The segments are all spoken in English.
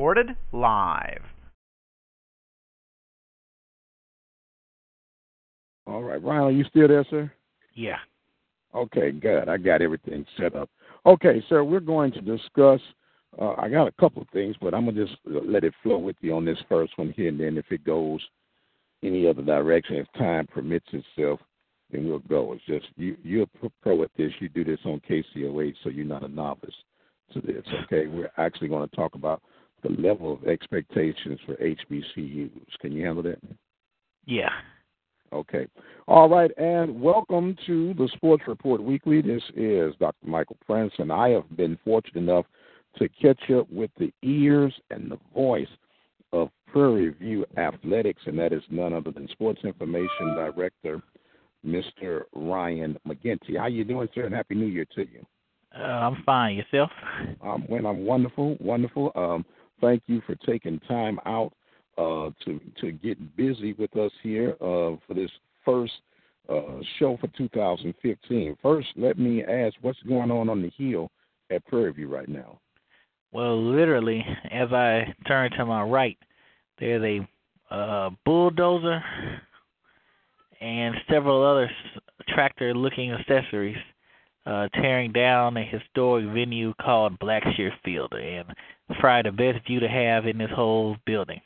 Recorded live. All right, Ryan, are you still there, sir? Yeah. Okay, good. I got everything set up. Okay, sir, we're going to discuss. Uh, I got a couple of things, but I'm gonna just let it flow with you on this first one here, and then if it goes any other direction, if time permits itself, then we'll go. It's just you, you're a pro at this. You do this on KCOH, so you're not a novice to this. Okay, we're actually going to talk about the level of expectations for HBCUs. Can you handle that? Yeah. Okay. All right, and welcome to the Sports Report Weekly. This is Dr. Michael Prince, and I have been fortunate enough to catch up with the ears and the voice of Prairie View Athletics, and that is none other than Sports Information Director, Mr. Ryan McGinty. How you doing, sir? And Happy New Year to you. Uh, I'm fine. Yourself? Um, when I'm wonderful, wonderful. Um, thank you for taking time out uh, to to get busy with us here uh, for this first uh, show for 2015. First, let me ask, what's going on on the hill at Prairie View right now? Well, literally, as I turn to my right, there's a uh, bulldozer and several other tractor-looking accessories uh, tearing down a historic venue called Blackshear Field, and probably the best view to have in this whole building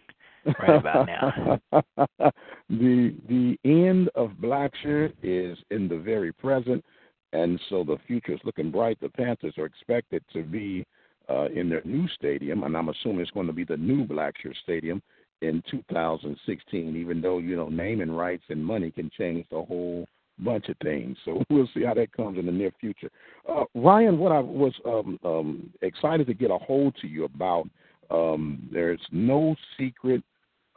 right about now. the the end of Blackshear is in the very present, and so the future is looking bright. The Panthers are expected to be uh, in their new stadium, and I'm assuming it's going to be the new Blackshear Stadium in 2016. Even though you know naming rights and money can change the whole bunch of things. So we'll see how that comes in the near future. Uh, Ryan, what I was um, um, excited to get a hold to you about, um, there's no secret,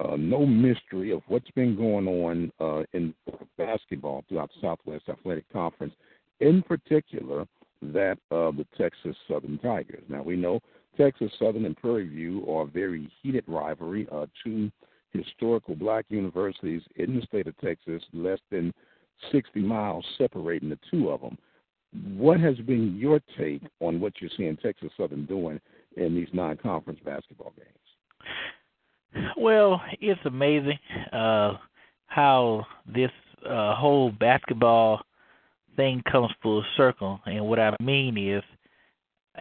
uh, no mystery of what's been going on uh, in basketball throughout the Southwest Athletic Conference, in particular that of the Texas Southern Tigers. Now we know Texas Southern and Prairie View are a very heated rivalry, uh, two historical black universities in the state of Texas, less than 60 miles separating the two of them. What has been your take on what you're seeing Texas Southern doing in these non-conference basketball games? Well, it's amazing uh, how this uh, whole basketball thing comes full circle. And what I mean is,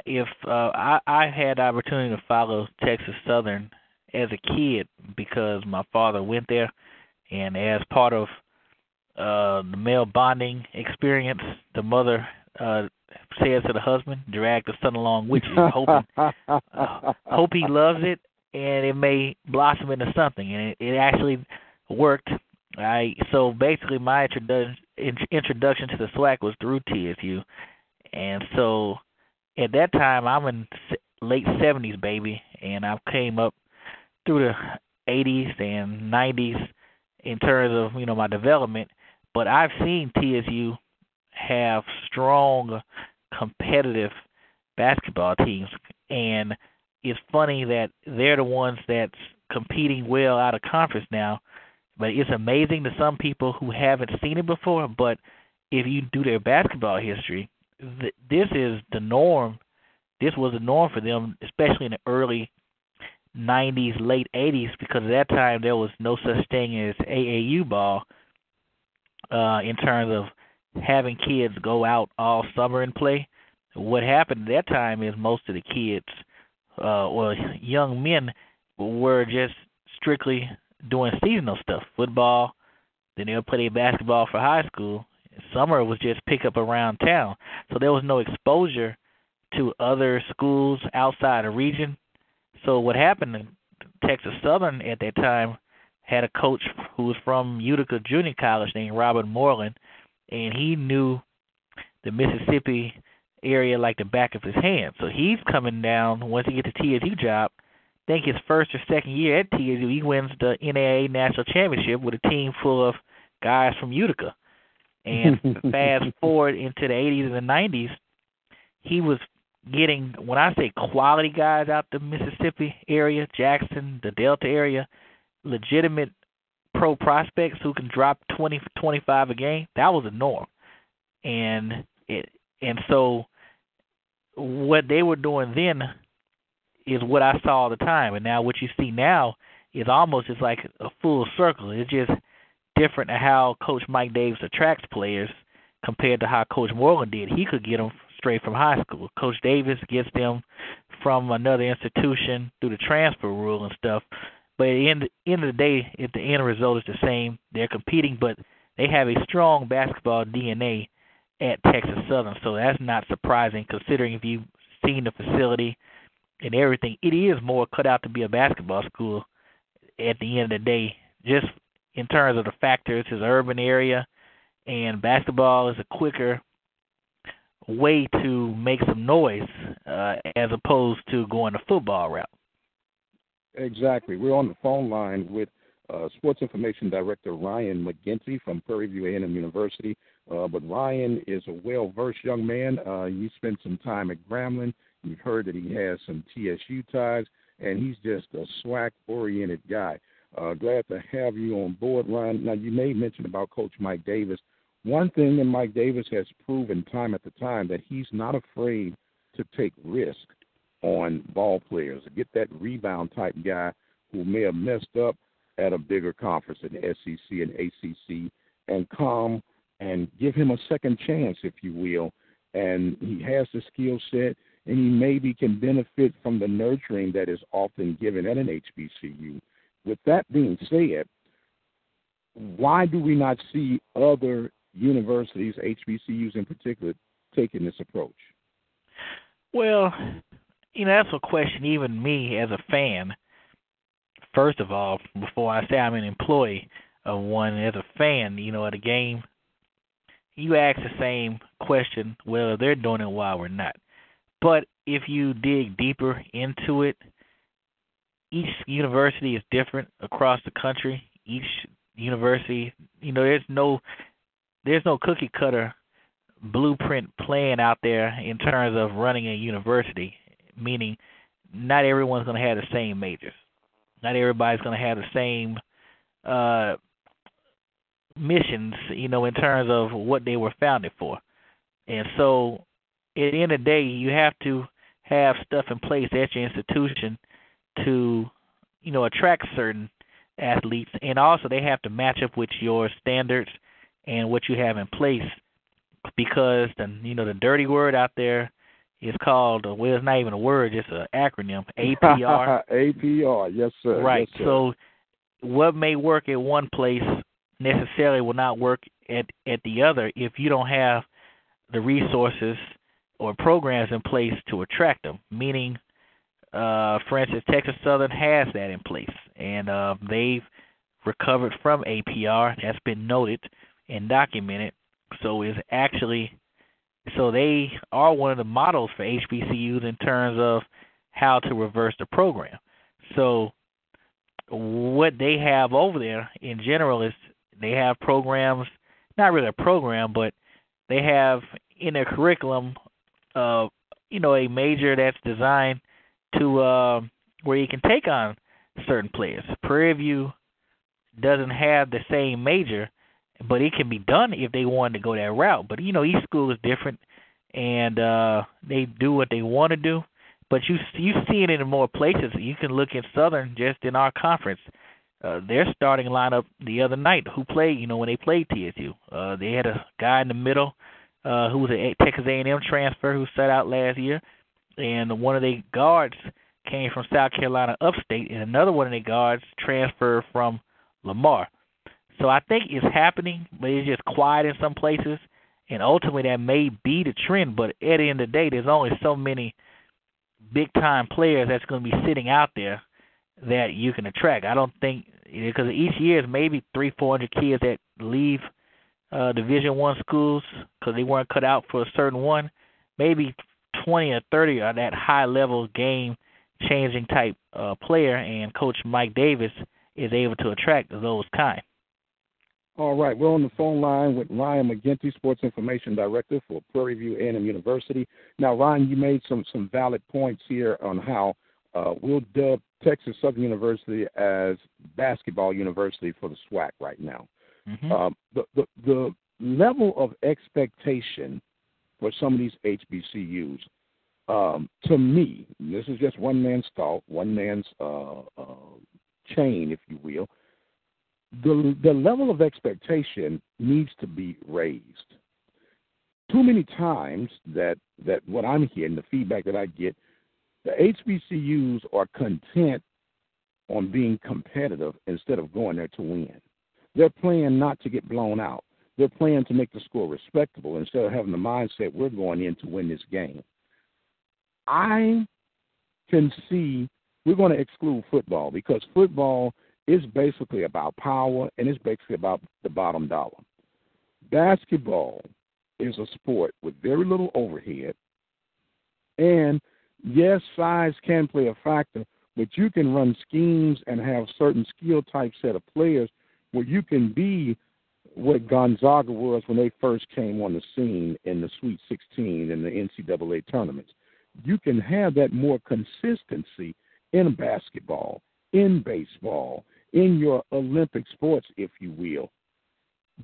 if uh, I, I had the opportunity to follow Texas Southern as a kid because my father went there, and as part of uh, the male bonding experience, the mother uh, says to the husband, "Drag the son along with you, hoping uh, hope he loves it, and it may blossom into something." And it, it actually worked. I so basically my introduction introduction to the SWAC was through TSU, and so at that time I'm in late '70s, baby, and I came up through the '80s and '90s in terms of you know my development but I've seen TSU have strong competitive basketball teams and it's funny that they're the ones that's competing well out of conference now. But it's amazing to some people who haven't seen it before. But if you do their basketball history, th- this is the norm. This was the norm for them, especially in the early 90s, late 80s, because at that time there was no such thing as AAU ball uh, in terms of having kids go out all summer and play. What happened at that time is most of the kids, uh, or young men, were just strictly doing seasonal stuff, football. Then they'll play basketball for high school. Summer was just pick up around town, so there was no exposure to other schools outside the region. So what happened? To Texas Southern at that time had a coach who was from Utica Junior College named Robert Moreland, and he knew the Mississippi area like the back of his hand. So he's coming down once he gets a TSU job. I think his first or second year at TSU, he wins the NAIA national championship with a team full of guys from Utica. And fast forward into the 80s and the 90s, he was getting when I say quality guys out the Mississippi area, Jackson, the Delta area, legitimate pro prospects who can drop 20 25 a game, that was the norm. And it and so what they were doing then is what I saw all the time. And now what you see now is almost just like a full circle. It's just different to how Coach Mike Davis attracts players compared to how Coach Morgan did. He could get them straight from high school. Coach Davis gets them from another institution through the transfer rule and stuff. But at the end, end of the day, if the end result is the same, they're competing, but they have a strong basketball DNA at Texas Southern. So that's not surprising considering if you've seen the facility and everything. It is more cut out to be a basketball school at the end of the day, just in terms of the factors, it's an urban area, and basketball is a quicker way to make some noise uh, as opposed to going the football route. Exactly. We're on the phone line with uh, Sports Information Director Ryan McGinty from Prairie View A&M University. Uh, but Ryan is a well-versed young man. Uh, you spent some time at Grambling. You've heard that he has some TSU ties, and he's just a SWAC-oriented guy. Uh, glad to have you on board, Ryan. Now, you made mention about Coach Mike Davis. One thing that Mike Davis has proven time after time that he's not afraid to take risk on ball players, get that rebound type guy who may have messed up at a bigger conference in SEC and ACC, and come and give him a second chance, if you will. And he has the skill set, and he maybe can benefit from the nurturing that is often given at an HBCU. With that being said, why do we not see other universities, HBCUs in particular, taking this approach? Well, you know, that's a question even me as a fan. First of all, before I say I'm an employee of one, as a fan, you know, at a game, you ask the same question whether they're doing it while we're not. But if you dig deeper into it, each university is different across the country. Each university, you know, there's no there's no cookie cutter blueprint plan out there in terms of running a university meaning not everyone's going to have the same majors. Not everybody's going to have the same uh, missions, you know, in terms of what they were founded for. And so, at the end of the day, you have to have stuff in place at your institution to, you know, attract certain athletes, and also they have to match up with your standards and what you have in place. Because the you know the dirty word out there it's called well, it's not even a word, it's an acronym. APR. APR, yes sir. Right. Yes, sir. So what may work at one place necessarily will not work at at the other if you don't have the resources or programs in place to attract them. Meaning, uh, for instance, Texas Southern has that in place, and uh, they've recovered from APR. That's been noted and documented. So it's actually so they are one of the models for HBCUs in terms of how to reverse the program. So what they have over there in general is they have programs, not really a program, but they have in their curriculum, uh, you know, a major that's designed to uh, where you can take on certain players. Prairie View doesn't have the same major, but it can be done if they wanted to go that route. But you know, each school is different, and uh, they do what they want to do. But you you see it in more places. You can look at Southern just in our conference. Uh, their starting lineup the other night, who played, you know, when they played TSU, uh, they had a guy in the middle uh, who was a Texas A&M transfer who sat out last year, and one of their guards came from South Carolina upstate, and another one of their guards transferred from Lamar. So I think it's happening, but it's just quiet in some places, and ultimately that may be the trend. But at the end of the day, there's only so many big time players that's going to be sitting out there that you can attract. I don't think because each year is maybe three, four hundred kids that leave uh, Division One schools because they weren't cut out for a certain one. maybe 20 or 30 are that high level game changing type uh, player, and Coach Mike Davis is able to attract those kind. All right, we're on the phone line with Ryan McGinty, Sports Information Director for Prairie View A&M University. Now, Ryan, you made some some valid points here on how uh, we'll dub Texas Southern University as basketball university for the SWAC right now. Mm-hmm. Um, the, the the level of expectation for some of these HBCUs, um, to me, this is just one man's thought, one man's uh, uh, chain, if you will the the level of expectation needs to be raised. Too many times that that what I'm hearing, the feedback that I get, the HBCUs are content on being competitive instead of going there to win. They're playing not to get blown out. They're playing to make the score respectable instead of having the mindset we're going in to win this game. I can see we're going to exclude football because football it's basically about power and it's basically about the bottom dollar. Basketball is a sport with very little overhead. And yes, size can play a factor, but you can run schemes and have certain skill type set of players where you can be what Gonzaga was when they first came on the scene in the Sweet 16 in the NCAA tournaments. You can have that more consistency in basketball, in baseball, in your Olympic sports, if you will.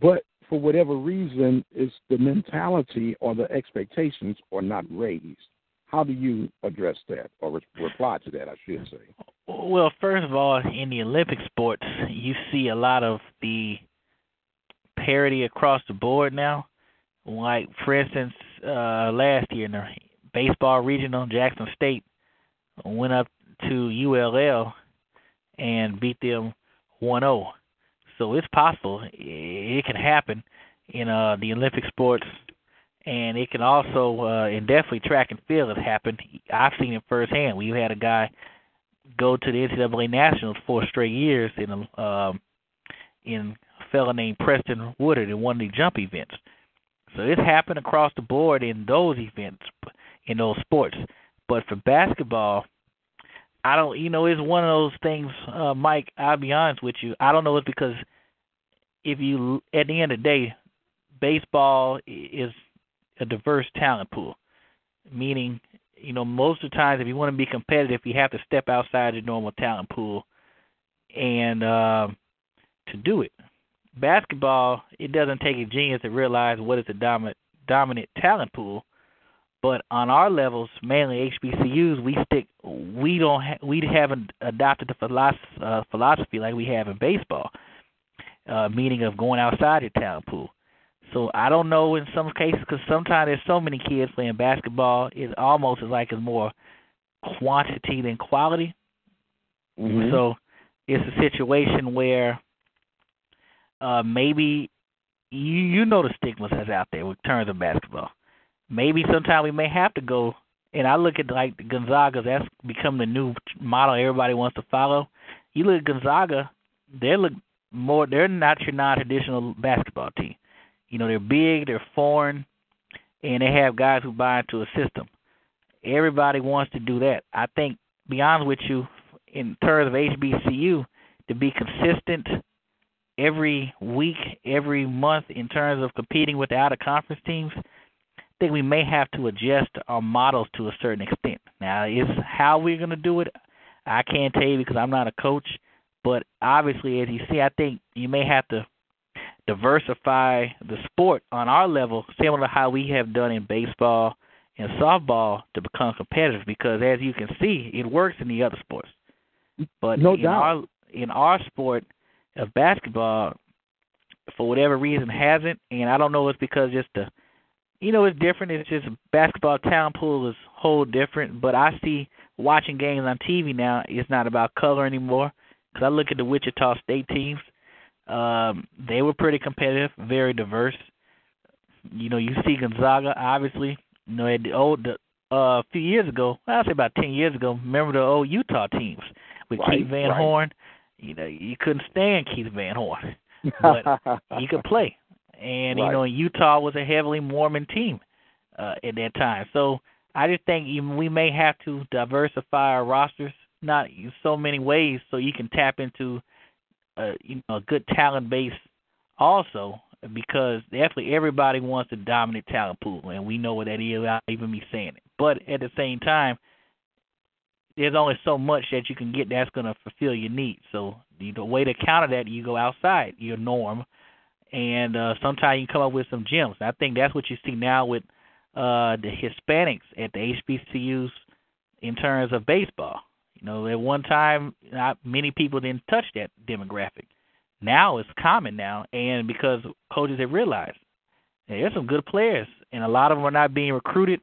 But for whatever reason, it's the mentality or the expectations are not raised. How do you address that or re- reply to that, I should say? Well, first of all, in the Olympic sports, you see a lot of the parity across the board now. Like, for instance, uh, last year in the baseball regional, Jackson State went up to ULL and beat them 1-0. So it's possible. It can happen in uh, the Olympic sports, and it can also, uh, and definitely track and field has happened. I've seen it firsthand. We had a guy go to the NCAA Nationals four straight years in a um, in a fella named Preston Woodard in one of the jump events. So it's happened across the board in those events, in those sports. But for basketball, I don't, you know, it's one of those things, uh, Mike. I'll be honest with you. I don't know. It's because if you, at the end of the day, baseball is a diverse talent pool. Meaning, you know, most of the times, if you want to be competitive, you have to step outside your normal talent pool, and uh, to do it. Basketball, it doesn't take a genius to realize what is the dominant dominant talent pool but on our levels, mainly HBCUs, we stick. We don't. Ha- we haven't adopted the philosophy, uh, philosophy like we have in baseball, uh, meaning of going outside your talent pool. So I don't know in some cases because sometimes there's so many kids playing basketball. It almost is like it's more quantity than quality. Mm-hmm. So it's a situation where uh, maybe you you know the stigmas that's out there with terms of basketball maybe sometime we may have to go. And I look at like Gonzaga, that's become the new model everybody wants to follow. You look at Gonzaga, they look more. They're not your non-traditional basketball team. You know, they're big, they're foreign, and they have guys who buy into a system. Everybody wants to do that. I think, be honest with you, in terms of HBCU, to be consistent every week, every month in terms of competing with the out of conference teams, think we may have to adjust our models to a certain extent. Now, is how we're going to do it, I can't tell you because I'm not a coach. But obviously, as you see, I think you may have to diversify the sport on our level, similar to how we have done in baseball and softball to become competitive. Because as you can see, it works in the other sports. But no in doubt. our in our sport of basketball, for whatever reason, hasn't. And I don't know if it's because just the you know, it's different. It's just basketball talent pool is whole different. But I see watching games on TV now. It's not about color anymore. Because I look at the Wichita State teams. Um, they were pretty competitive, very diverse. You know, you see Gonzaga, obviously. You know, at the old the, uh, a few years ago, I'll say about ten years ago. Remember the old Utah teams with Right, Keith Van right. Horn. You know, you couldn't stand Keith Van Horn, but he could play. And you know, Utah was a heavily Mormon team. uh, at that time. So I just think we may have to diversify our rosters, not in so many ways, so you can tap into uh, you know, a good talent base also, because definitely everybody wants a dominant talent pool, and we know what that is without even me saying it. But at the same time, there's only so much that you can get that's going to fulfill your needs. So the, the way to counter that, you go outside your norm, and uh, sometimes you come up with some gems. I think that's what you see now with uh, the Hispanics at the HBCUs in terms of baseball. You know, at one time, not many people didn't touch that demographic. Now it's common now, and because coaches have realized there's some good players, and a lot of them are not being recruited.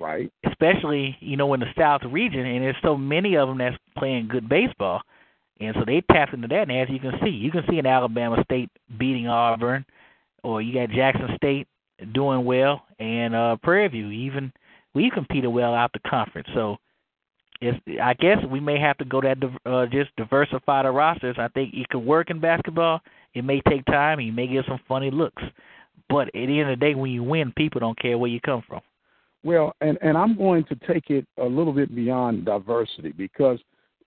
Right. Especially, you know, in the South region, and there's so many of them that's playing good baseball, and so they tap into that. And as you can see, you can see in Alabama State beating Auburn, or you got Jackson State doing well, and uh Prairie View even we competed well out the conference. So it's I guess we may have to go that uh, just diversify the rosters. I think it could work in basketball. It may take time. You may get some funny looks, but at the end of the day, when you win, people don't care where you come from. Well, and and I'm going to take it a little bit beyond diversity because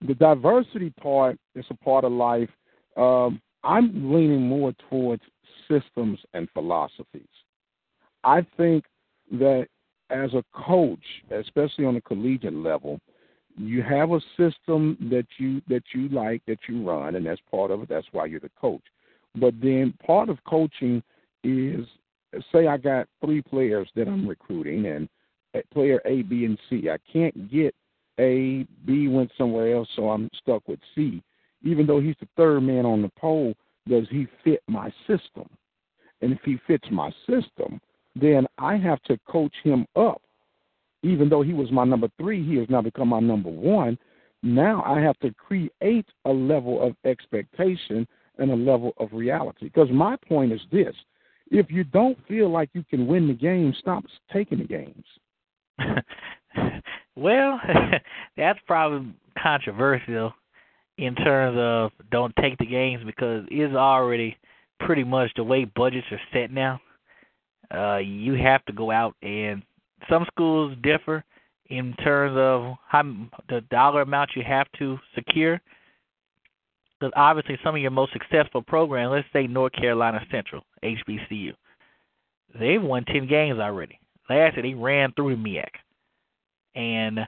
the diversity part is a part of life. Um, I'm leaning more towards systems and philosophies. I think that as a coach, especially on a collegiate level, you have a system that you that you like that you run, and that's part of it. That's why you're the coach. But then part of coaching is, say, I got three players that I'm recruiting, and player A, B, and C. I can't get A, B went somewhere else, so I'm stuck with C. Even though he's the third man on the pole, does he fit my system? And if he fits my system, then I have to coach him up. Even though he was my number three, he has now become my number one. Now I have to create a level of expectation and a level of reality. Because my point is this if you don't feel like you can win the game, stop taking the games. well, that's probably controversial in terms of don't take the games because it's already pretty much the way budgets are set now uh, you have to go out and some schools differ in terms of how the dollar amount you have to secure. Because obviously, some of your most successful programs, let's say North Carolina Central (HBCU), they've won ten games already. Last year, they ran through the MEAC, and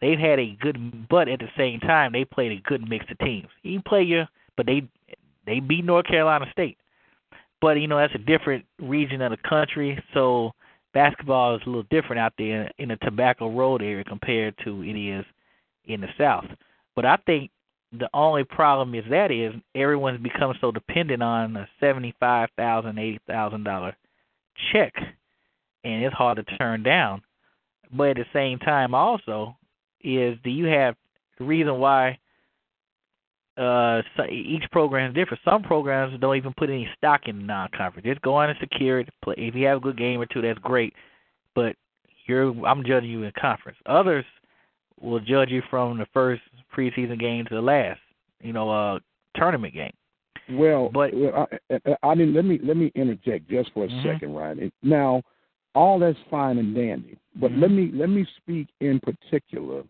they've had a good. But at the same time, they played a good mix of teams. You play your, but they they beat North Carolina State but you know that's a different region of the country, so basketball is a little different out there in the Tobacco Road area compared to it is in the South. But I think the only problem is that is everyone's become so dependent on a seventy-five thousand, eighty thousand dollar check, and it's hard to turn down. But at the same time, also is do you have the reason why uh, so each program is different. Some programs don't even put any stock in non-conference. Just go on and secure it. Play. If you have a good game or two, that's great. But you're, I'm judging you in conference. Others will judge you from the first preseason game to the last, you know, uh, tournament game. Well, but I, I, I mean, let me let me interject just for a mm-hmm. second, Ryan. Now, all that's fine and dandy, but mm-hmm. let me let me speak in particular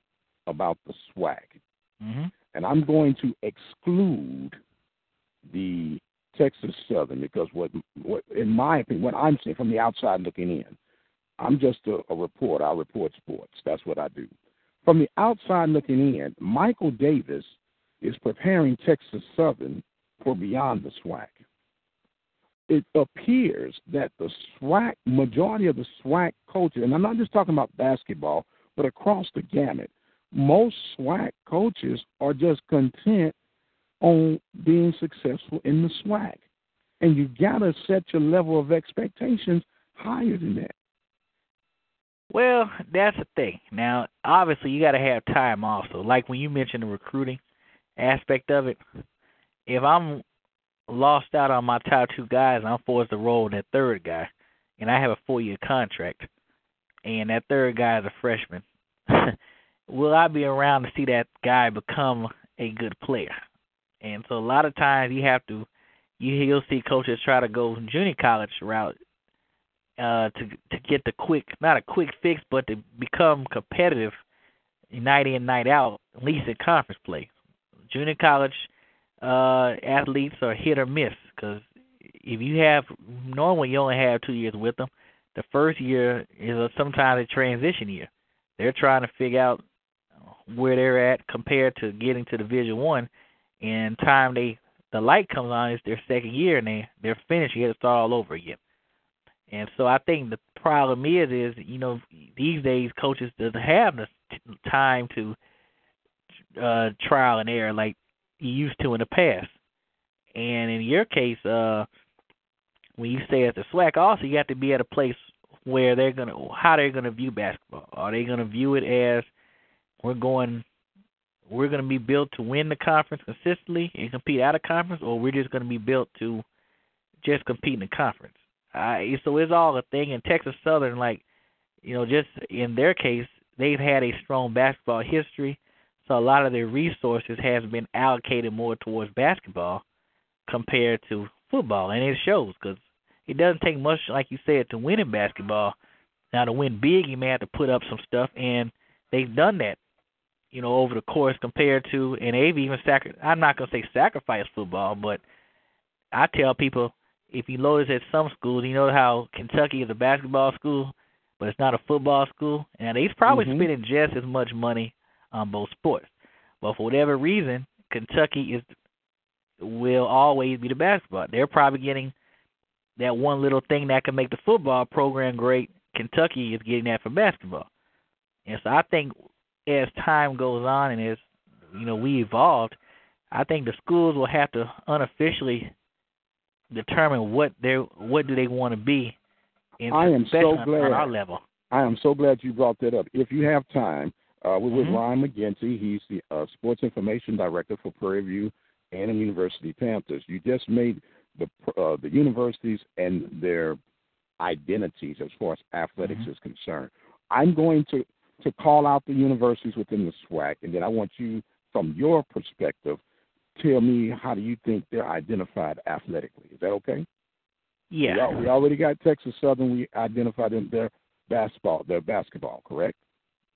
about the SWAC, Mm-hmm and I'm going to exclude the Texas Southern because what, what in my opinion, what I'm seeing from the outside looking in, I'm just a, a reporter. I report sports. That's what I do. From the outside looking in, Michael Davis is preparing Texas Southern for beyond the SWAC. It appears that the SWAC, majority of the SWAC coaches, and I'm not just talking about basketball, but across the gamut, most SWAC coaches are just content on being successful in the SWAC. And you got to set your level of expectations higher than that. Well, that's the thing. Now, obviously, you got to have time also. Like when you mentioned the recruiting aspect of it, if I'm lost out on my top two guys, and I'm forced to roll that third guy, and I have a four year contract, and that third guy is a freshman. will I be around to see that guy become a good player? And so a lot of times you have to you you'll see coaches try to go junior college route uh, to to get the quick, not a quick fix, but to become competitive night in night out, at least in conference play. Junior college uh, athletes are hit or miss because if you have normally you only have two years with them. The first year is a, sometimes a transition year. They're trying to figure out where they're at compared to getting to Division One. And time they the light comes on is their second year and they they're finished. You got to start all over again. And so I think the problem is is you know these days coaches doesn't have the time to uh trial and error like used to in the past. And in your case, uh when you stay at the SWAC, also you have to be at a place where they're gonna how they're gonna view basketball. Are they gonna view it as we're going we're to be built to win the conference consistently and compete out of conference, or we're just to be built to just compete in the conference. I, so it's all a thing. In Texas Southern, like you know, just in their case, they've had a strong basketball history, so a lot of their resources has been allocated more towards basketball compared to football, and it shows because it doesn't take much, like you said, to win in basketball. Now to win big, you may have to put up some stuff, and they've done that you know, over the course compared to, and they've even sacri- I'm not gonna say sacrifice football, but I tell people if you notice at some schools, you know how Kentucky is a basketball school, but it's not a football school, and they're probably mm-hmm. spending just as much money on both sports. But for whatever reason, Kentucky is will always be the basketball. They're probably getting that one little thing that can make the football program great. Kentucky is getting that for basketball. And so I think as time goes on and as you know we evolved, I think the schools will have to unofficially determine what they what do they want to be. In, I am so glad on our level. I am so glad you brought that up. If you have time, uh, we're with mm-hmm. Ryan McGinty. He's the uh, sports information director for Prairie View A&M University Panthers. You just made the uh, the universities and their identities as far as athletics mm-hmm. is concerned. I'm going to to call out the universities within the SWAC, and then I want you, from your perspective, tell me how do you think they're identified athletically. Is that okay? Yeah. We, we already got Texas Southern. We identified in their basketball, their basketball, correct?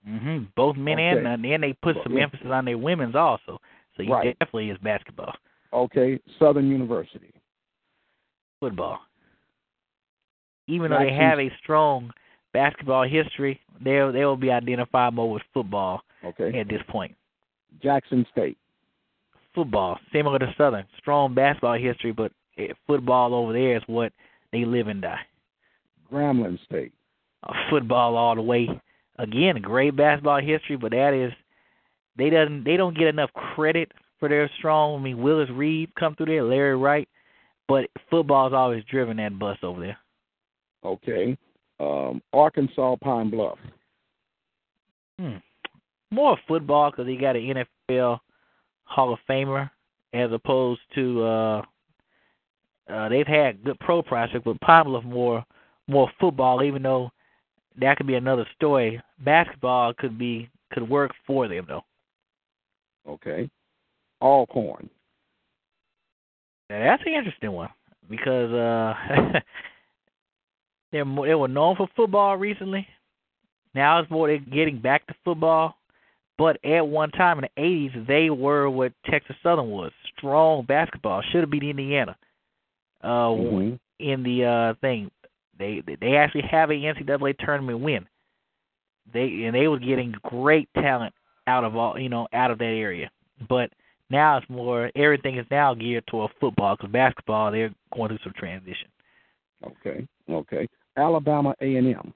Mhm. Both men okay. and and then they put some yeah. emphasis on their women's also. So you right. definitely is basketball. Okay, Southern University. Football. Even though they have a strong basketball history, they they will be identifiable with football. Okay. At this point. Jackson State. Football, similar to Southern, strong basketball history, but football over there is what they live and die. Grambling State. Football all the way. Again, great basketball history, but that is they doesn't they don't get enough credit for their strong. I mean, Willis Reed come through there, Larry Wright, but football's always driven that bus over there. Okay um, Arkansas Pine Bluff? Hmm. More football because he got an NFL Hall of Famer as opposed to uh, uh, they've had good pro prospects, but Pine Bluff more more football. Even though that could be another story, basketball could be could work for them though. Okay, Alcorn. Now, that's an interesting one because uh They're more, they were known for football recently. Now it's more they're getting back to football. But at one time in the '80s, they were what Texas Southern was: strong basketball. Should have beat Indiana. Uh, mm-hmm. in the uh thing, they they actually have a NCAA tournament win. They and they were getting great talent out of all you know out of that area. But now it's more everything is now geared toward football because basketball they're going through some transition. Okay, okay. Alabama A and M.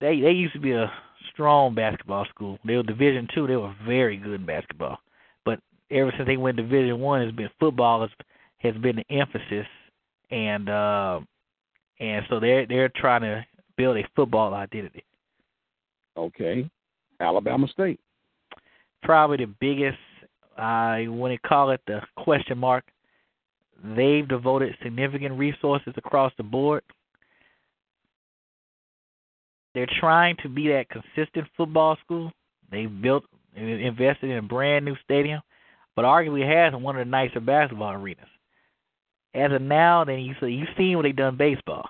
They they used to be a strong basketball school. They were Division two. They were very good in basketball. But ever since they went Division one, has been football has has been the emphasis, and uh, and so they're they're trying to build a football identity. Okay, Alabama State. Probably the biggest. I uh, want to call it the question mark. They've devoted significant resources across the board they're trying to be that consistent football school. They've built invested in a brand new stadium, but arguably has one of the nicer basketball arenas. As of now, then you see you've seen what they've done baseball.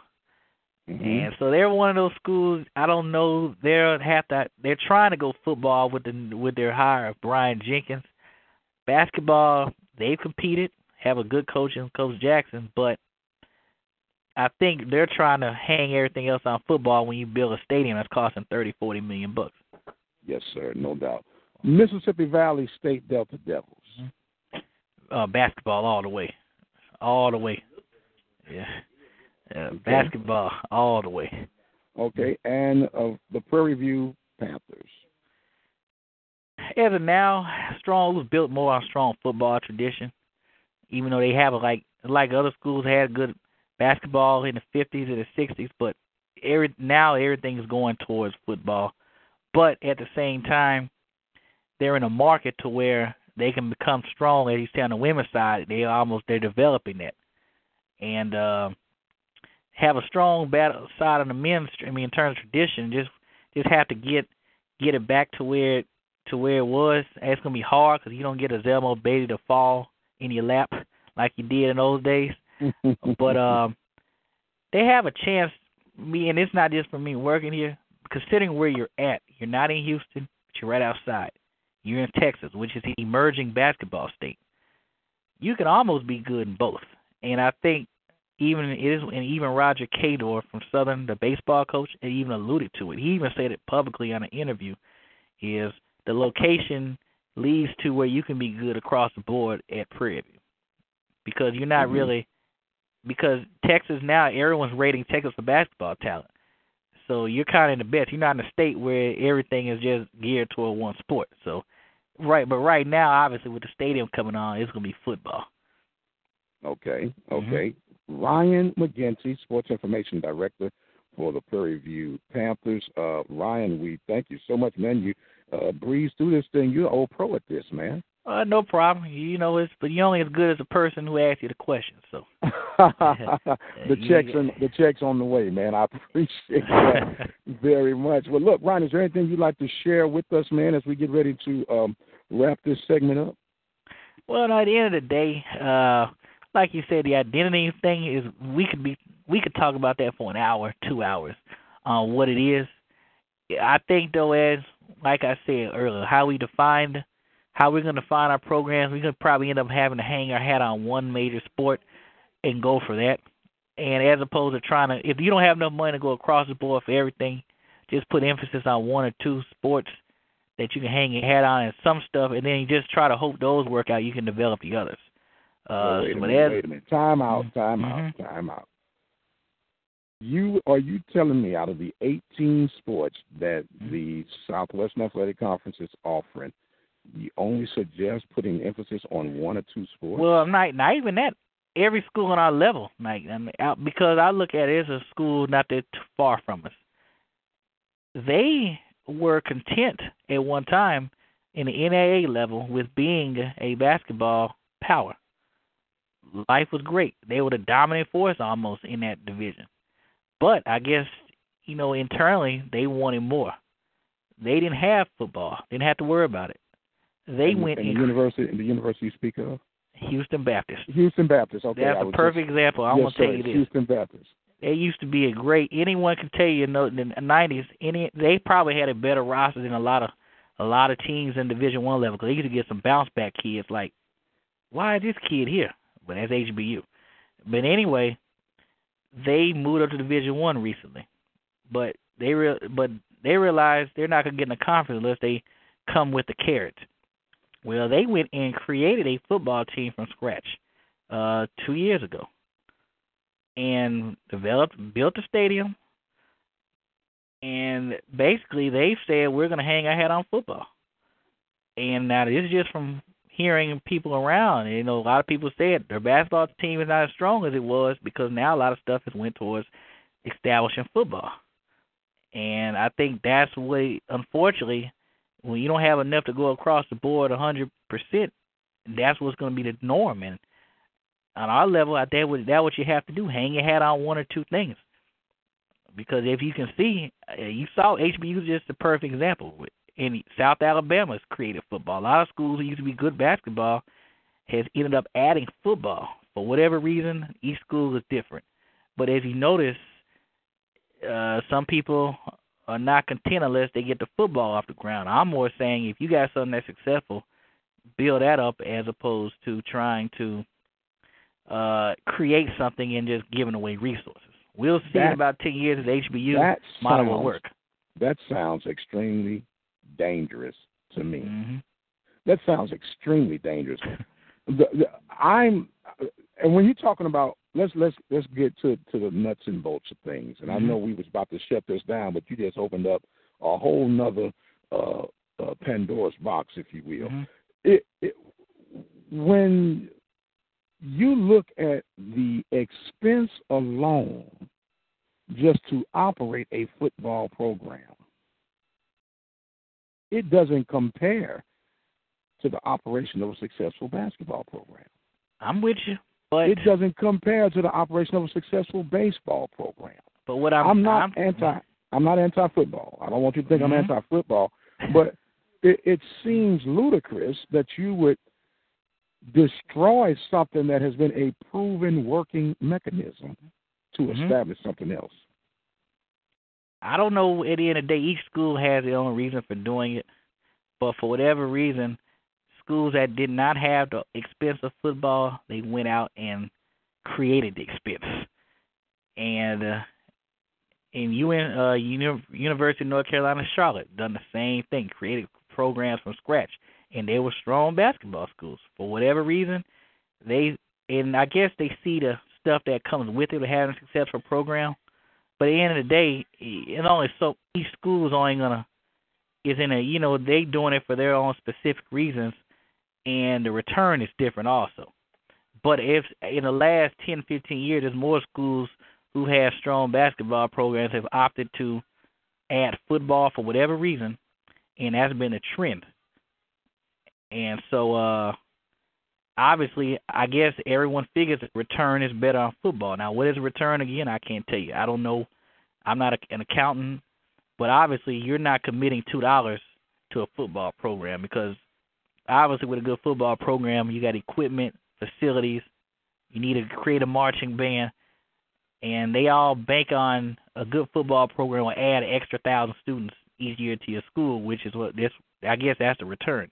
Mm-hmm. And so they're one of those schools. I don't know. They're have to. They're trying to go football with the with their hire of Brian Jenkins. Basketball, they've competed, have a good coach in Coach Jackson, but I think they're trying to hang everything else on football when you build a stadium that's costing thirty, forty million bucks. Yes, sir, no doubt. Mississippi Valley State Delta Devils. Uh, basketball all the way, all the way. Yeah, uh, basketball all the way. Okay, and uh, the Prairie View Panthers. As of now, strong was built more on strong football tradition. Even though they have a like like other schools had good basketball in the fifties and the sixties, but every now everything is going towards football. But at the same time, they're in a market to where they can become strong. As you say on the women's side, they almost they're developing that, and uh, have a strong battle side on the men's. I mean, in terms of tradition, just just have to get get it back to where to where it was. It's gonna be hard because you don't get a Zelmo Beaty to fall in your lap like you did in those days. but um, they have a chance. Me and it's not just for me working here. Considering where you're at, you're not in Houston, but you're right outside. You're in Texas, which is an emerging basketball state. You can almost be good in both, and I think even it is, and even Roger Cador from Southern, the baseball coach, even alluded to it. He even said it publicly on an interview. Is the location leads to where you can be good across the board at Prairie View, because you're not Mhm. really because Texas now everyone's rating Texas for basketball talent. So you're kind of in the best. You're not in a state where everything is just geared toward one sport. So right, but right now, obviously with the stadium coming on, it's gonna be football. Okay, Mm-hmm. okay. Ryan McGinty, Sports Information Director for the Prairie View Panthers. Uh, Ryan, we thank you so much, man. You uh, breezed through this thing. You're an old pro at this, man. Uh, no problem. You know, it's but you're only as good as the person who asks you the question. So the checks on the checks on the way, man. I appreciate that very much. Well, look, Ron, is there anything you'd like to share with us, man, as we get ready to um, wrap this segment up? Well, no, at the end of the day, uh, like you said, the identity thing is we could be we could talk about that for an hour, two hours, on what it is. I think though, as like I said earlier, how we defined how we're going to define our programs, we're going to probably end up having to hang our hat on one major sport and go for that. And as opposed to trying to, if you don't have enough money to go across the board for everything, just put emphasis on one or two sports that you can hang your hat on and some stuff, and then you just try to hope those work out. You can develop the others. Uh, wait, a minute, as- wait a minute. Time out, Mhm. time out, time out. You are you telling me out of the 18 sports that Mhm. the Southwestern Athletic Conference is offering, you only suggest putting emphasis on one or two sports? Well, I'm not not even that. Every school on our level, like I mean, because I look at it as a school not that far from us. They were content at one time in the NAIA level with being a basketball power. Life was great. They were the dominant force almost in that division. But I guess you know internally they wanted more. They didn't have football. They Didn't have to worry about it. They and, went and in the university, and the university you speak of, Houston Baptist. Houston Baptist. Okay, That's a perfect example. I'm just, gonna tell you this. Houston Baptist. They used to be a great. Anyone can tell you, in the in the nineties, any they probably had a better roster than a lot of a lot of teams in Division One level. Because they used to get some bounce back kids. Like, why is this kid here? But that's HBU. But anyway, they moved up to Division One recently. But they real but they realized they're not gonna get in the conference unless they come with the carrots. Well, they went and created a football team from scratch uh two years ago and developed built a stadium. And basically they said we're going to hang our hat on football. And now this is just from hearing people around. You know a lot of people said their basketball team is not as strong as it was because now a lot of stuff has went towards establishing football. And i think that's what unfortunately when you don't have enough to go across the board hundred percent that's what's going to be the norm and on our level, I think that what you have to do: hang your hat on one or two things. Because if you can see, uh, you saw HBU is just a perfect example. In South Alabama's creative football, a lot of schools who used to be good basketball has ended up adding football for whatever reason. Each school is different, but as you notice, uh some people are not content unless they get the football off the ground. I'm more saying if you got something that's successful, build that up as opposed to trying to uh create something and just giving away resources. We'll see That- in about ten years if the HBU that model will sounds- work. That sounds extremely dangerous to me. hmm That sounds extremely dangerous. the, the, I'm, and when you're talking about let's let's let's get to to the nuts and bolts of things. And I Mhm. know we was about to shut this down, but you just opened up a whole nother uh, uh, Pandora's box, if you will. Mhm. It, it when you look at the expense alone just to operate a football program, it doesn't compare to the operation of a successful basketball program. I'm with you, but It doesn't compare to the operation of a successful baseball program. but what I'm I'm not I'm, anti. I'm not anti football. I don't want you to think Mhm. I'm anti football, but it, it seems ludicrous that you would destroy something that has been a proven working mechanism to Mhm. establish something else. I don't know. At the end of the day, each school has their own reason for doing it, but for whatever reason, schools that did not have the expense of football, they went out and created the expense. And uh, in UN, uh, Uni- University of North Carolina, Charlotte, done the same thing, created programs from scratch, and they were strong basketball schools. For whatever reason, they and I guess they see the stuff that comes with it, having a successful program. But at the end of the day, it only so each school is only gonna is in a you know they doing it for their own specific reasons, and the return is different also. But if in the last ten, fifteen years, there's more schools who have strong basketball programs have opted to add football for whatever reason, and that's been a trend. And so, uh obviously, I guess everyone figures that return is better on football. Now, what is return again? I can't tell you. I don't know. I'm not a, an accountant, but obviously, you're not committing two dollars to a football program because obviously, with a good football program, you got equipment, facilities. You need to create a marching band, and they all bank on a good football program will add an extra thousand students each year to your school, which is what this. I guess that's the return.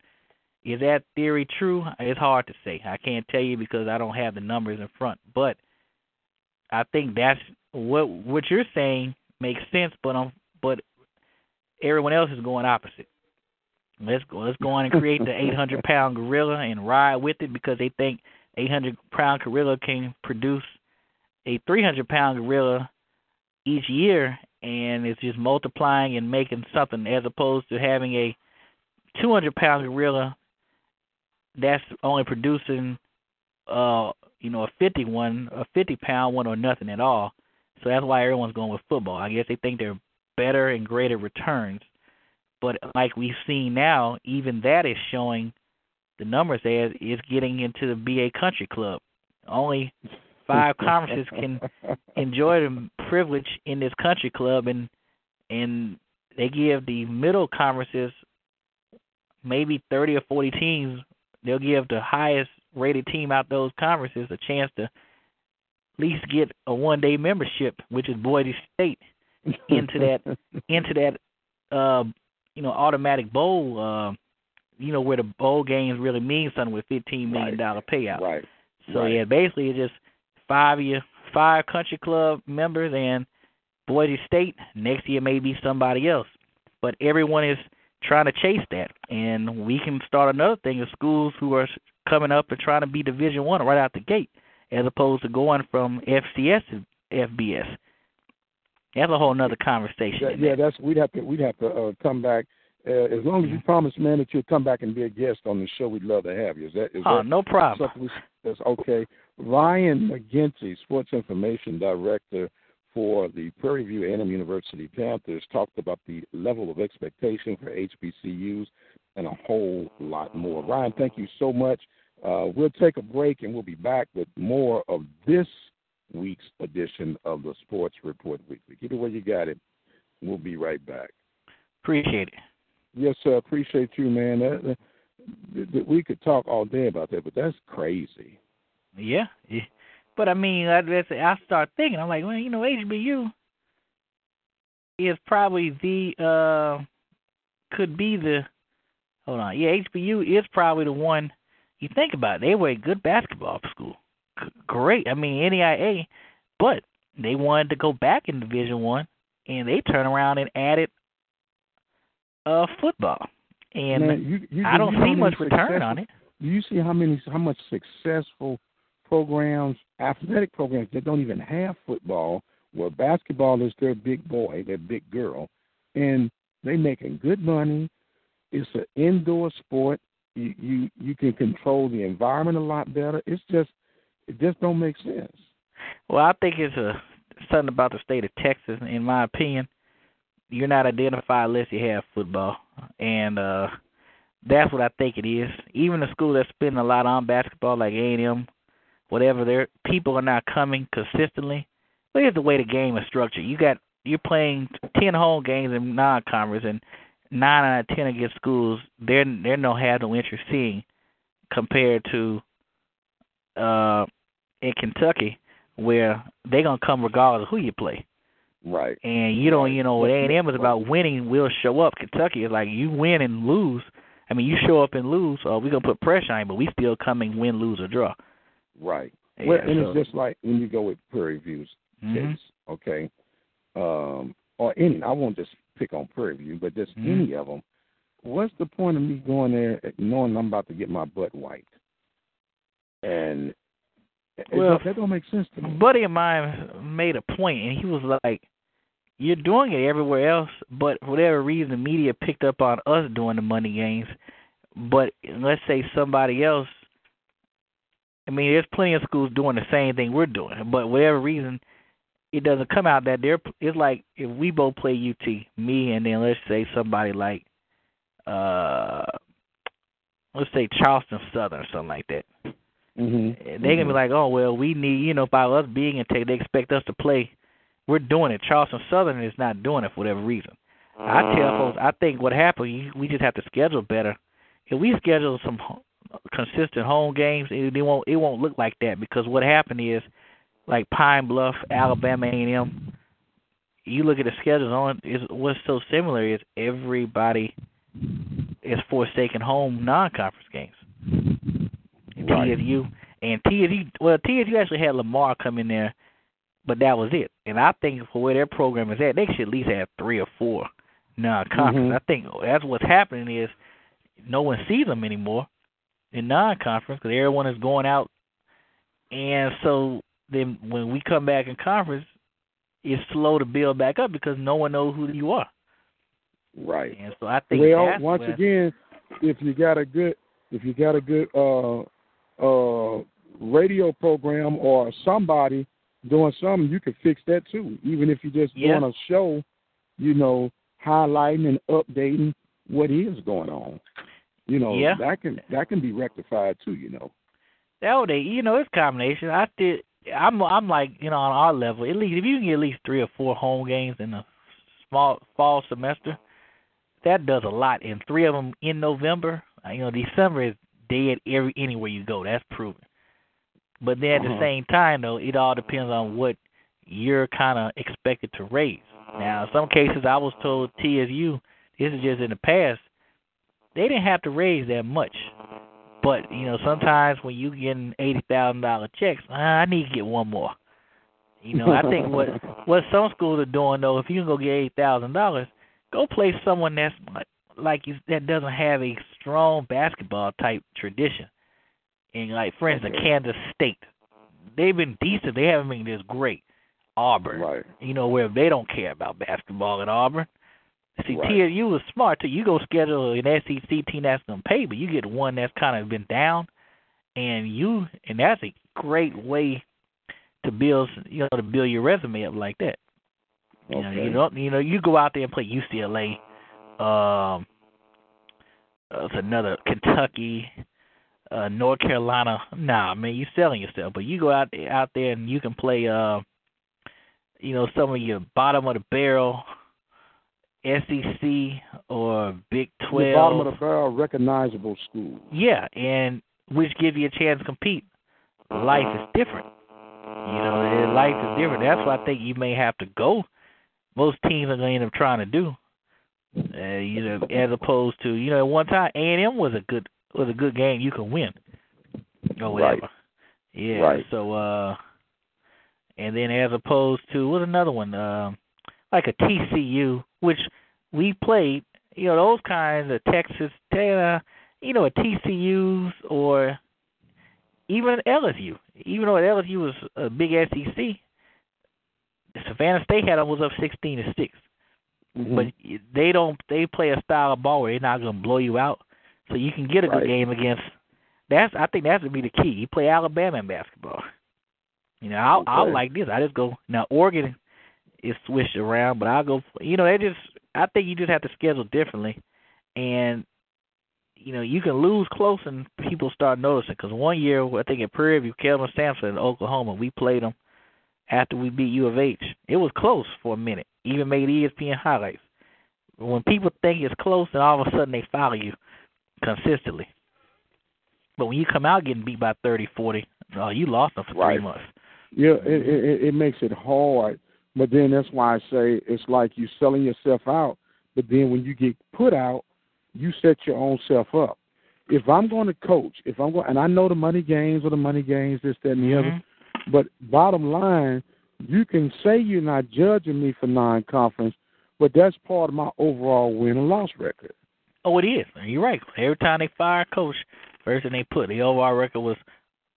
Is that theory true? It's hard to say. I can't tell you because I don't have the numbers in front. But I think that's what what you're saying makes sense. But um, but everyone else is going opposite. Let's go. Let's go on and create the 800 pound gorilla and ride with it because they think 800 pound gorilla can produce a 300 pound gorilla each year, and it's just multiplying and making something as opposed to having a 200 pound gorilla that's only producing uh you know a 51 a 50 pound one or nothing at all so that's why everyone's going with football i guess they think they're better and greater returns but like we've seen now even that is showing the numbers as is getting into the ba country club. Only five conferences can enjoy the privilege in this country club and and they give the middle conferences maybe 30 or 40 teams they'll give the highest rated team out those conferences a chance to at least get a one day membership which is Boise State into that into that uh you know automatic bowl uh you know where the bowl games really mean something with 15 million dollar payout Right. so Right. yeah, basically it's just five year five country club members and Boise State. Next year may be somebody else. But everyone is trying to chase that. And we can start another thing of schools who are coming up and trying to be division one right out the gate as opposed to going from FCS to FBS. That's a whole nother conversation. Yeah, yeah, that's we'd have to we'd have to uh, come back. Uh, as long as you promise, man, that you'll come back and be a guest on the show, we'd love to have you. Is that is oh, that no problem. we, that's okay? Ryan McGinty, Sports Information Director for the Prairie View A&M University Panthers, talked about the level of expectation for HBCUs and a whole lot more. Ryan, thank you so much. Uh, we'll take a break and we'll be back with more of this week's edition of the Sports Report Weekly. It where you got it. We'll be right back. Appreciate it. Yes, sir. Appreciate you, man. That, that, we could talk all day about that, but that's crazy. Yeah. yeah. But I mean, I, that's, I start thinking. I'm like, well, you know, HBU. is probably the uh could be the hold on. Yeah, HBU is probably the one you think about. It, they were a good basketball school. Great. I mean NAIA, but they wanted to go back in Division One, and they turned around and added uh football. And Man, you, you, I don't you see much return on it. Do you see how many how much successful programs, athletic programs that don't even have football, where basketball is their big boy, their big girl, and they making good money. It's an indoor sport. You you you can control the environment a lot better. It's just it just don't make sense. Well, I think it's a something about the state of Texas, in my opinion. You're not identified unless you have football, and uh that's what I think it is. Even the school that's spending a lot on basketball, like A and M, whatever, their people are not coming consistently. But here's the way the game is structured. You got you're playing ten home games in non-conference, and nine out of ten against schools they're they're no have no interest seeing, compared to uh in Kentucky where they're gonna come regardless of who you play. Right. And you don't, you know, what A and M is about winning. We'll show up. Kentucky is like you win and lose. I mean, you show up and lose, or we're gonna put pressure on you, but we still coming win, lose, or draw. Right. Yeah, well, and so- it's just like when you go with Prairie View's Mhm. case, okay, um, or any. I won't just pick on Prairie View, but just Mhm. any of them. What's the point of me going there knowing I'm about to get my butt wiped? And Well, that don't make sense to me. buddy of mine made a point, and he was like, "You're doing it everywhere else, but for whatever reason, the media picked up on us doing the money games. But let's say somebody else. I mean, there's plenty of schools doing the same thing we're doing, but whatever reason, it doesn't come out that they're. It's like if we both play UT, me and then let's say somebody like, uh, let's say Charleston Southern or something like that. Mm-hmm. Eh, They're gonna be mm-hmm. like, oh well, we need you know by us being in tech, they expect us to play. We're doing it. Charleston Southern is not doing it for whatever reason. I tell mm. folks, I think what happened, we just have to schedule better. If we schedule some consistent home games, it, it won't it won't look like that because what happened is, like Pine Bluff, Alabama A&M. You look at the schedules on is what's so similar is everybody is forsaking home non-conference games. Right. TSU and TSU. Well, TSU actually had Lamar come in there, but that was it. And I think for where their program is at, they should at least have three or four non-conference. Mhm. I think that's what's happening is no one sees them anymore in non-conference because everyone is going out, and so then when we come back in conference, it's slow to build back up because no one knows who you are. Right. And so I think Well, that's once again, if you got a good if you got a good uh uh radio program or somebody doing something, you can fix that too. Even if you're just Yeah. doing a show, you know, highlighting and updating what is going on. You know, Yeah. that can that can be rectified too, you know. Oh, they you know it's a combination. I did. I'm I'm like you know on our level at least if you can get at least three or four home games in a small fall semester, that does a lot. And three of them in November. uh, You know December is dead every anywhere you go. That's proven. But then at the Uh-huh. same time though, it all depends on what you're kind of expected to raise. Now, in some cases, I was told TSU. This is just in the past. They didn't have to raise that much. But you know, sometimes when you getting eighty thousand dollar checks, "Ah, I need to get one more. You know, I think what what some schools are doing though, if you can go get eighty thousand dollars, go play someone that's like that doesn't have a strong basketball type tradition. And like for instance, Okay. Kansas State, they've been decent. They haven't been this great. Auburn, Right. you know, where they don't care about basketball at Auburn. See, Right. TSU is smart too. You go schedule an SEC team that's gonna pay, but you get one that's kind of been down, and you and that's a great way to build, you know, to build your resume up like that. You know, you don't, you know, you go out there and play UCLA, um, uh, it's another Kentucky, uh, North Carolina. Nah, man, you're selling yourself. But you go out out there and you can play, uh, you know, some of your bottom of the barrel SEC or Big The Twelve. bottom of the barrel recognizable school. Yeah, and which give you a chance to compete. Life is different. You know, life is different. That's why I think you may have to go most teams are going to end up trying to do. Uh, you know, as opposed to you know, at one time A and M was a good was a good game you could win or whatever. Right. Yeah. Right. So uh, and then as opposed to what another one, um, like a TCU, which we played. You know, those kinds of Texas, uh, you know, a TCU's or even LSU. Even though LSU was a big SEC, Savannah State had almost up sixteen to 6 Mhm. but they don't. They play a style of ball where they're not going to blow you out, so you can get a good game against. That's I think that's would be the key. You play Alabama in basketball. You know, I'll I'll like this. I just go now. Oregon is switched around, but I'll go. You know, they just. I think you just have to schedule differently, and you know you can lose close and people start noticing. Because one year, I think at Prairie View, Kelvin Sampson in Oklahoma, we played them after we beat U of H. It was close for a minute. Even made ESPN highlights. When people think it's close, then all of a sudden they follow you consistently. But when you come out getting beat by thirty, forty, oh, you lost them for Right. three months. Yeah, it, it it makes it hard. But then that's why I say it's like you're selling yourself out. But then when you get put out, you set your own self up. If I'm going to coach, if I'm going, and I know the money games or the money games, this, that, and the mm-hmm. other. But bottom line, you can say you're not judging me for non-conference, but that's part of my overall win and loss record. Oh, it is. You're right. Every time they fire a coach, first thing they put the overall record was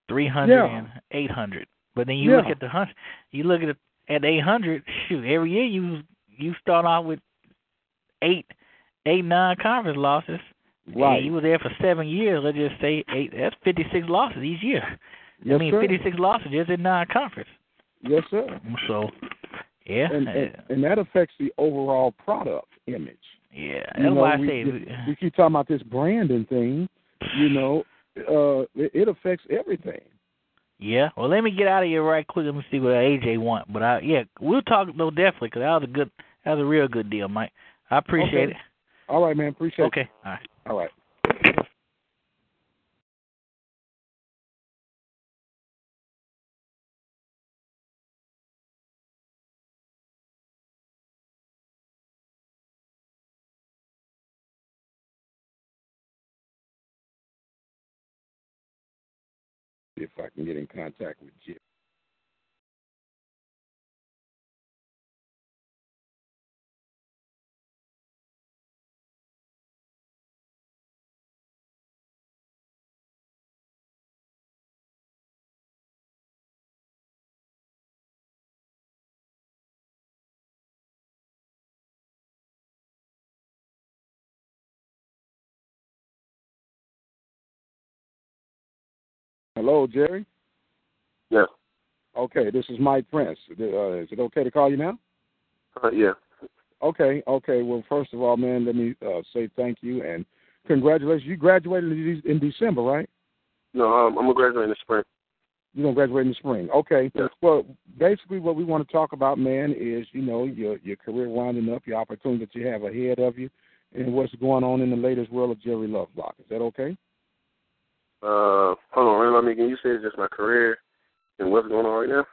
three hundred Yeah. and eight hundred. But then you Yeah. look at the hun- you look at at eight hundred. Shoot, every year you you start off with eight eight non conference losses. Right. And you were there for seven years. Let's just say eight. That's fifty six losses each year. Yes, I mean, sir. fifty six losses just in non conference. Yes, sir. So, yeah, And, uh, and and that affects the overall product image. yeah. You That's know, why I we, say. we, we keep talking about this branding thing. You know, uh, it, it affects everything. Yeah. Well, let me get out of here right quick. Let me see what AJ want. But I, yeah, we'll talk though definitely because that was a good, that was a real good deal, Mike. I appreciate Okay. All right, man. Appreciate it. Okay. All right. it. All right. Contact with Jim. Hello, Jerry. Yeah. Okay, this is Mike Prince. Uh, is it okay to call you now? Uh, yeah. Okay, okay. Well, first of all, man, let me uh, say thank you and congratulations. You graduated in December, right? No, um, I'm gonna graduate in the spring. You're gonna graduate in the spring. Okay. Yeah. Well, basically, what we want to talk about, man, is you know your your career winding up, your opportunity that you have ahead of you, and what's going on in the latest world of Jerry Lovelocke. Is that okay? Uh, hold on, let me. Can you say just my career and what's going on right now?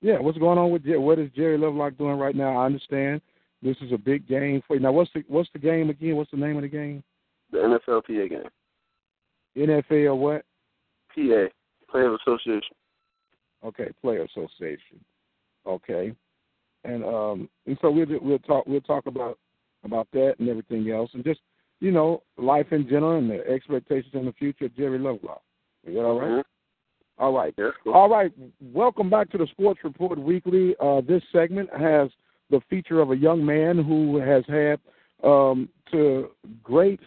Yeah. What's going on with what is Jerry Lovelocke doing right now? I understand this is a big game for you. Now, what's the what's the game again? What's the name of the game? The NFLPA game. NFL what? PA, Players Association. Okay, player association. Okay, and um, and so we'll we'll talk we'll talk about about that and everything else, and just you know life in general and the expectations in the future of Jerry Lovelocke. Is that all right? Mhm. All right. All right. Welcome back to the Sports Report Weekly. Uh, this segment has the feature of a young man who has had um, to great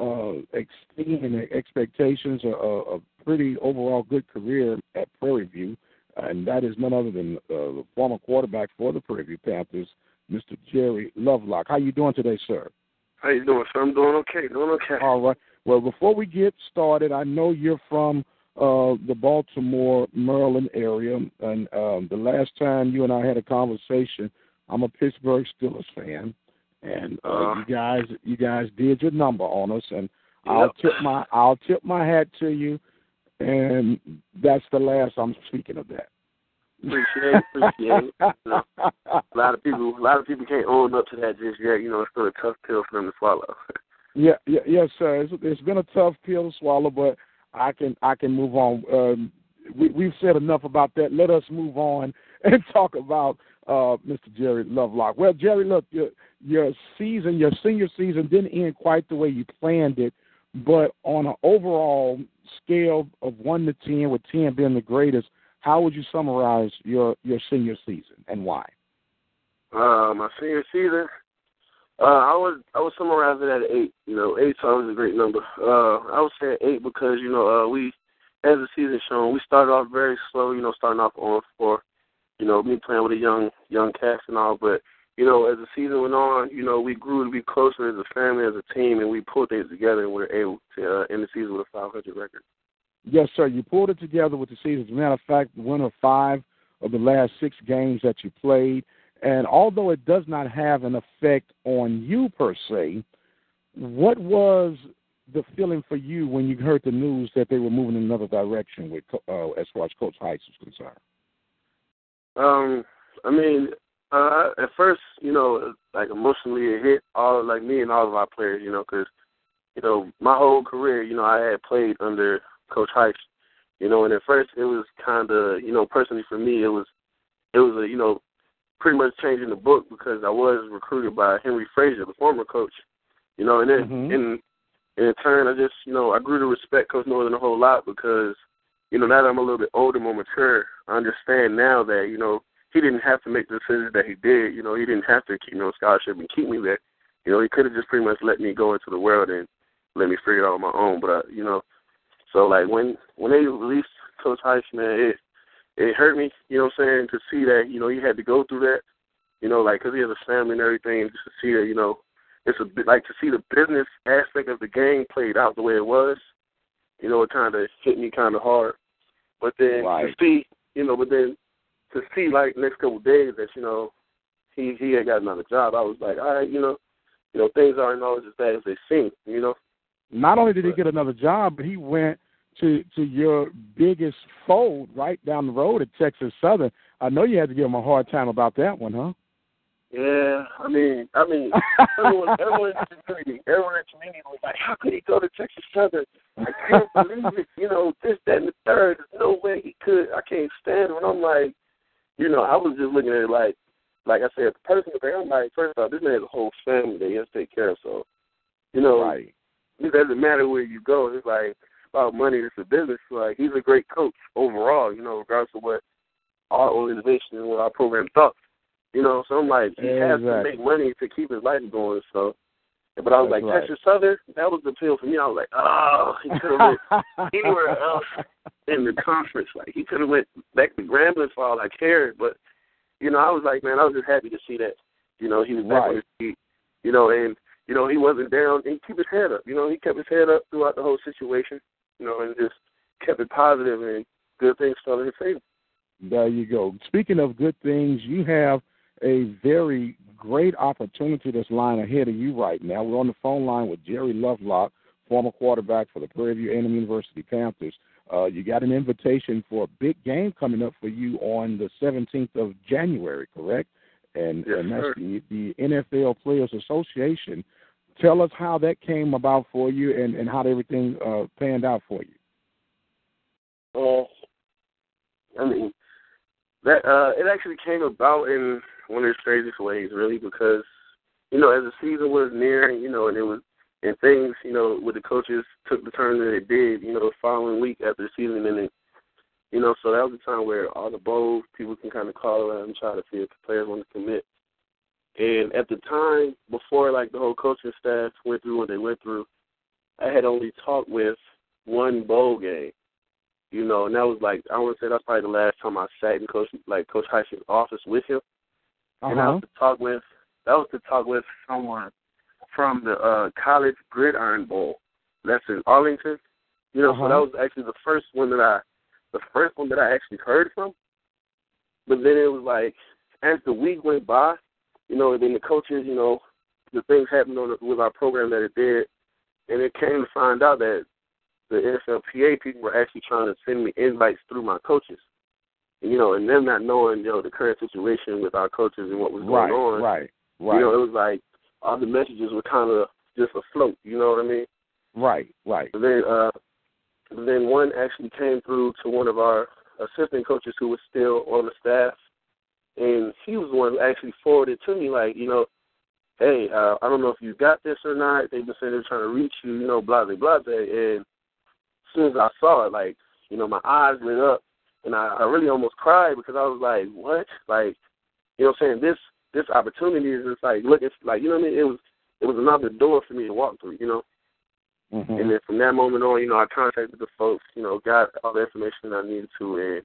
uh, extent and expectations a, a, a pretty overall good career at Prairie View, and that is none other than uh, the former quarterback for the Prairie View Panthers, Mr. Jerry Lovelocke. How you doing today, sir? How you doing, sir? I'm doing okay. Doing okay. All right. Well, before we get started, I know you're from uh, the Baltimore, Maryland area, and um, the last time you and I had a conversation, I'm a Pittsburgh Steelers fan, and uh, Uh. you guys, you guys did your number on us, and Yep. I'll tip my, I'll tip my hat to you, and that's the last I'm speaking of that. Appreciate, appreciate. you know, a lot of people, a lot of people can't own up to that just yet. You know, it's still a tough pill for them to swallow. yeah, yeah, yes, sir. It's, it's been a tough pill to swallow, but I can, I can move on. Um, we, we've said enough about that. Let us move on and talk about uh, Mr. Jerry Lovelocke. Well, Jerry, look, your, your season, your senior season didn't end quite the way you planned it, but on an overall scale of one to ten, with ten being the greatest, how would you summarize your your senior season and why? Uh, my senior season, uh, I would I would summarize it at eight. You know, eight's always a great number. Uh, I would say eight because you know uh, we, as the season shown, we started off very slow. You know, starting off on four. You know, me playing with a young young cast and all, but you know, as the season went on, you know, we grew to be closer as a family, as a team, and we pulled things together, and we were able to uh, end the season with a 500 record. Yes, sir. You pulled it together with the season. As a matter of fact, winner of five of the last six games that you played. And although it does not have an effect on you per se, what was the feeling for you when you heard the news that they were moving in another direction with uh, as far as Coach Heise was concerned? Um, I mean, uh, at first, you know, like emotionally, it hit all like me and all of our players, you know, because you know my whole career, you know, I had played under Coach Heise, you know, and at first it was kind of, you know, personally for me, it was, it was a, you know, pretty much changing the book because I was recruited by Henry Frazier, the former coach, you know, and then mm-hmm. in in turn, I just, you know, I grew to respect Coach Northern a whole lot because, you know, now that I'm a little bit older, more mature, I understand now that, you know, he didn't have to make the decisions that he did. You know, he didn't have to keep me on scholarship and keep me there. You know, he could have just pretty much let me go into the world and let me figure it out on my own. But uh, you know, so like when when they released Coach Heise, man, it it hurt me. You know what I'm saying? To see that you know he had to go through that. You know, like because he has a family and everything. Just to see that, you know, it's a bit like to see the business aspect of the game played out the way it was. You know, it kind of hit me kind of hard. But then right. to see, you know, but then to see like next couple of days that you know he he had got another job, I was like, all right, you know, you know things aren't always as bad as they seem, you know. Not only did he get another job, but he went to to your biggest fold right down the road at Texas Southern. I know you had to give him a hard time about that one, huh? Yeah, I mean, I mean, everyone, everyone in the community, everyone in the community was like, "How could he go to Texas Southern? I can't believe it. You know, this, that, and the third. There's no way he could. I can't stand him." And I'm like, you know, I was just looking at it like, like I said, personally, I'm like, first off, this man has a whole family that he has to take care of. So, you know, right. it doesn't matter where you go. It's like about money. It's a business. Like he's a great coach overall. You know, regardless of what our organization and what our program thought. You know, so I'm like, he exactly. has to make money to keep his life going. So, but I was That's like, right. Texas Southern, that was the appeal for me. I was like, oh, he could have went anywhere else in the conference. Like he could have went back to Grambling for all I cared. But you know, I was like, man, I was just happy to see that. You know, he was back right. on his feet. You know, and you know he wasn't down. And he kept his head up. You know, he kept his head up throughout the whole situation. You know, and just kept it positive and good things fell in his favor. There you go. Speaking of good things, you have a very great opportunity that's lying ahead of you right now. We're on the phone line with Jerry Lovelocke, former quarterback for the Prairie View A&M University Panthers. Uh, you got an invitation for a big game coming up for you on the 17th of January, correct? And, yes, and that's sir. the, the NFL Players Association. Tell us how that came about for you and, and how everything uh, panned out for you. Well, I mean, that uh, it actually came about in one of the strangest ways, really, because you know, as the season was nearing, you know, and it was and things, you know, with the coaches took the turn that it did, you know, the following week after the season ended, you know, so that was the time where all the bowls people can kind of call around and try to see if the players want to commit. And at the time, before like the whole coaching staff went through what they went through, I had only talked with one bowl game you know, and that was like I want to say that's probably the last time I sat in Coach like Coach Heise's office with him, Uh-huh. and I was to talk with that was to talk with someone from the uh College Gridiron Bowl that's in Arlington. You know, Uh-huh. so that was actually the first one that I the first one that I actually heard from. But then it was like as the week went by, you know, and then the coaches, you know, the things happened on the, with our program that it did, and it came to find out that the NFLPA people were actually trying to send me invites through my coaches. you know, and them not knowing, you know, the current situation with our coaches and what was going right, on. Right, right, right. You know, it was like all the messages were kind of just afloat. You know what I mean? Right, right. But then, uh, then one actually came through to one of our assistant coaches who was still on the staff, and he was the one who actually forwarded to me, like, you know, hey, uh, I don't know if you got this or not. They've been saying they're trying to reach you, you know, blah, blah, blah. And as soon as I saw it, like, you know, my eyes lit up, and I, I really almost cried because I was like, what? Like, you know what I'm saying? This this opportunity is just like, look, it's like, you know what I mean? It was it was another door for me to walk through, you know. Mm-hmm. And then from that moment on, you know, I contacted the folks, you know, got all the information I needed to, and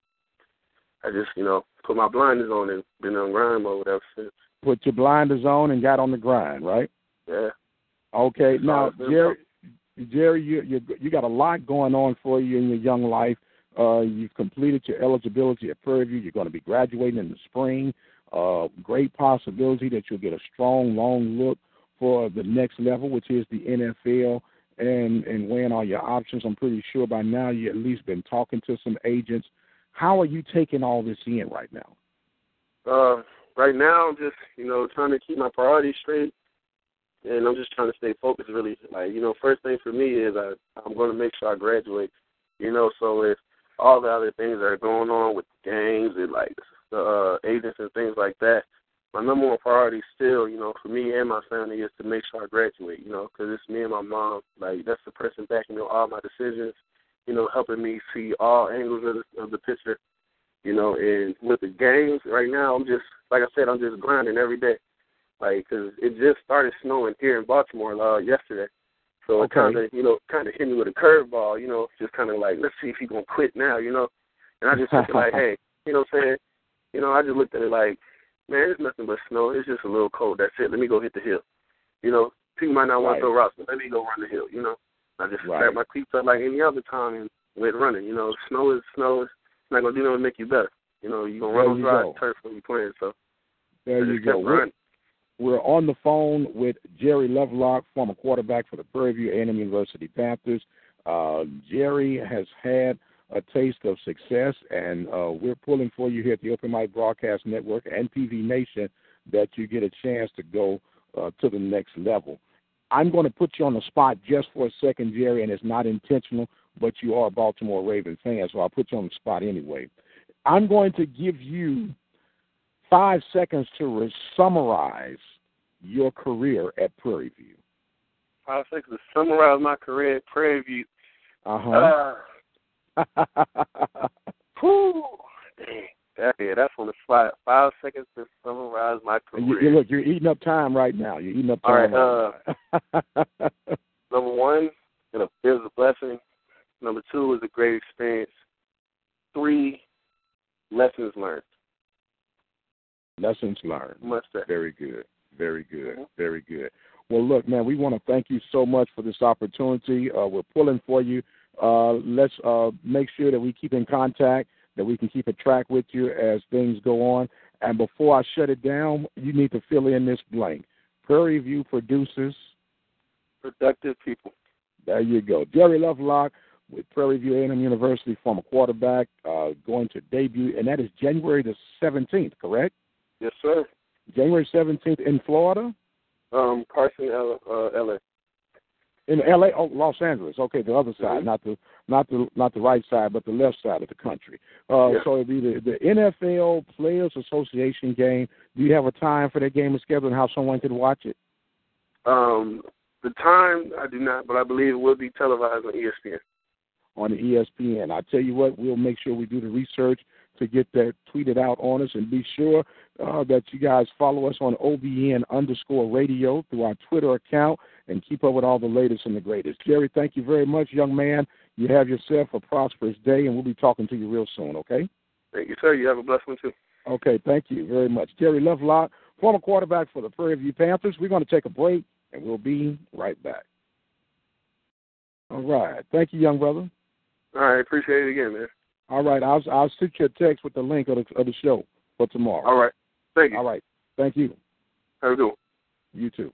I just, you know, put my blinders on and been on grind mode ever since. Put your blinders on and got on the grind, right? Yeah. Okay. That's Now, all it's been Jerry, Jerry, you you you got a lot going on for you in your young life. Uh, you've completed your eligibility at View. You're going to be graduating in the spring. Uh, great possibility that you'll get a strong, long look for the next level, which is the NFL, and and weighing all your options. I'm pretty sure by now you at least been talking to some agents. How are you taking all this in right now? Uh, right now, I'm just, you know, trying to keep my priorities straight, and I'm just trying to stay focused. Really, like, you know, first thing for me is I, I'm going to make sure I graduate. You know, so if all the other things that are going on with the games and like the uh, agents and things like that, my number one priority still, you know, for me and my family is to make sure I graduate. You know, because it's me and my mom. Like that's the person backing me on all my decisions. You know, helping me see all angles of the, of the picture. You know, and with the games right now, I'm just like I said, I'm just grinding every day. Like, cause it just started snowing here in Baltimore uh, yesterday. So it kind of, you know, kind of hit me with a curveball, you know, just kind of like, let's see if he's going to quit now, you know. And I just took it like, hey, you know what I'm saying? You know, I just looked at it like, man, it's nothing but snow. It's just a little cold. That's it. Let me go hit the hill. You know, people might not want Right. to throw rocks, but let me go run the hill, you know. I just Right. strapped my cleats up like any other time and went running. You know, snow is snow. It's not going to do nothing to make you better. You know, you're going to There run on you dry go. turf when you're playing. So There you go. We're, we're on the phone with Jerry Lovelocke, former quarterback for the Prairie View A&M University Panthers. Uh, Jerry has had a taste of success, and uh, we're pulling for you here at the Open Mic Broadcast Network and PV Nation that you get a chance to go uh, to the next level. I'm going to put you on the spot just for a second, Jerry, and it's not intentional, but you are a Baltimore Ravens fan, so I'll put you on the spot anyway. I'm going to give you five seconds to re- summarize your career at Prairie View. Five seconds to summarize my career at Prairie View. Uh-huh. Uh, whew, dang. Yeah, that's on the spot. Five seconds to summarize my career. you, look, you're eating up time right now. You're eating up All time. right, right now. Number one, you know, it was a blessing. Number two was a great experience. Three, lessons learned. Lessons learned. Very good. Very good. Mhm. Very good. Well, look, man, we want to thank you so much for this opportunity. Uh, we're pulling for you. Uh, let's uh, make sure that we keep in contact, that we can keep a track with you as things go on. And before I shut it down, you need to fill in this blank. Prairie View produces. Productive people. There you go. Jerry Lovelocke with Prairie View A&M University, former quarterback, uh, going to debut, and that is January the 17th, correct? Yes, sir. January 17th in Florida? Um, Carson, L- uh, LA. In LA, oh, Los Angeles. Okay, the other side, Mhm. not the not the not the right side, but the left side of the country. Uh, Yeah. So it'd be the, the NFL Players Association game. Do you have a time for that game scheduled and how someone could watch it? Um, the time I do not, but I believe it will be televised on ESPN. on the ESPN. I tell you what, we'll make sure we do the research to get that tweeted out on us, and be sure uh, that you guys follow us on OBN underscore radio through our Twitter account and keep up with all the latest and the greatest. Jerry, thank you very much, young man. You have yourself a prosperous day, and we'll be talking to you real soon. Okay? Thank you, sir. You have a blessed one too. Okay. Thank you very much, Jerry Lovelocke, former quarterback for the Prairie View Panthers. We're going to take a break, and we'll be right back. All right. Thank you, young brother. All right, appreciate it again, man. All right, I'll I'll shoot you a text with the link of the of the show for tomorrow. All right, thank you. All right. Thank you. Have a good one. You too.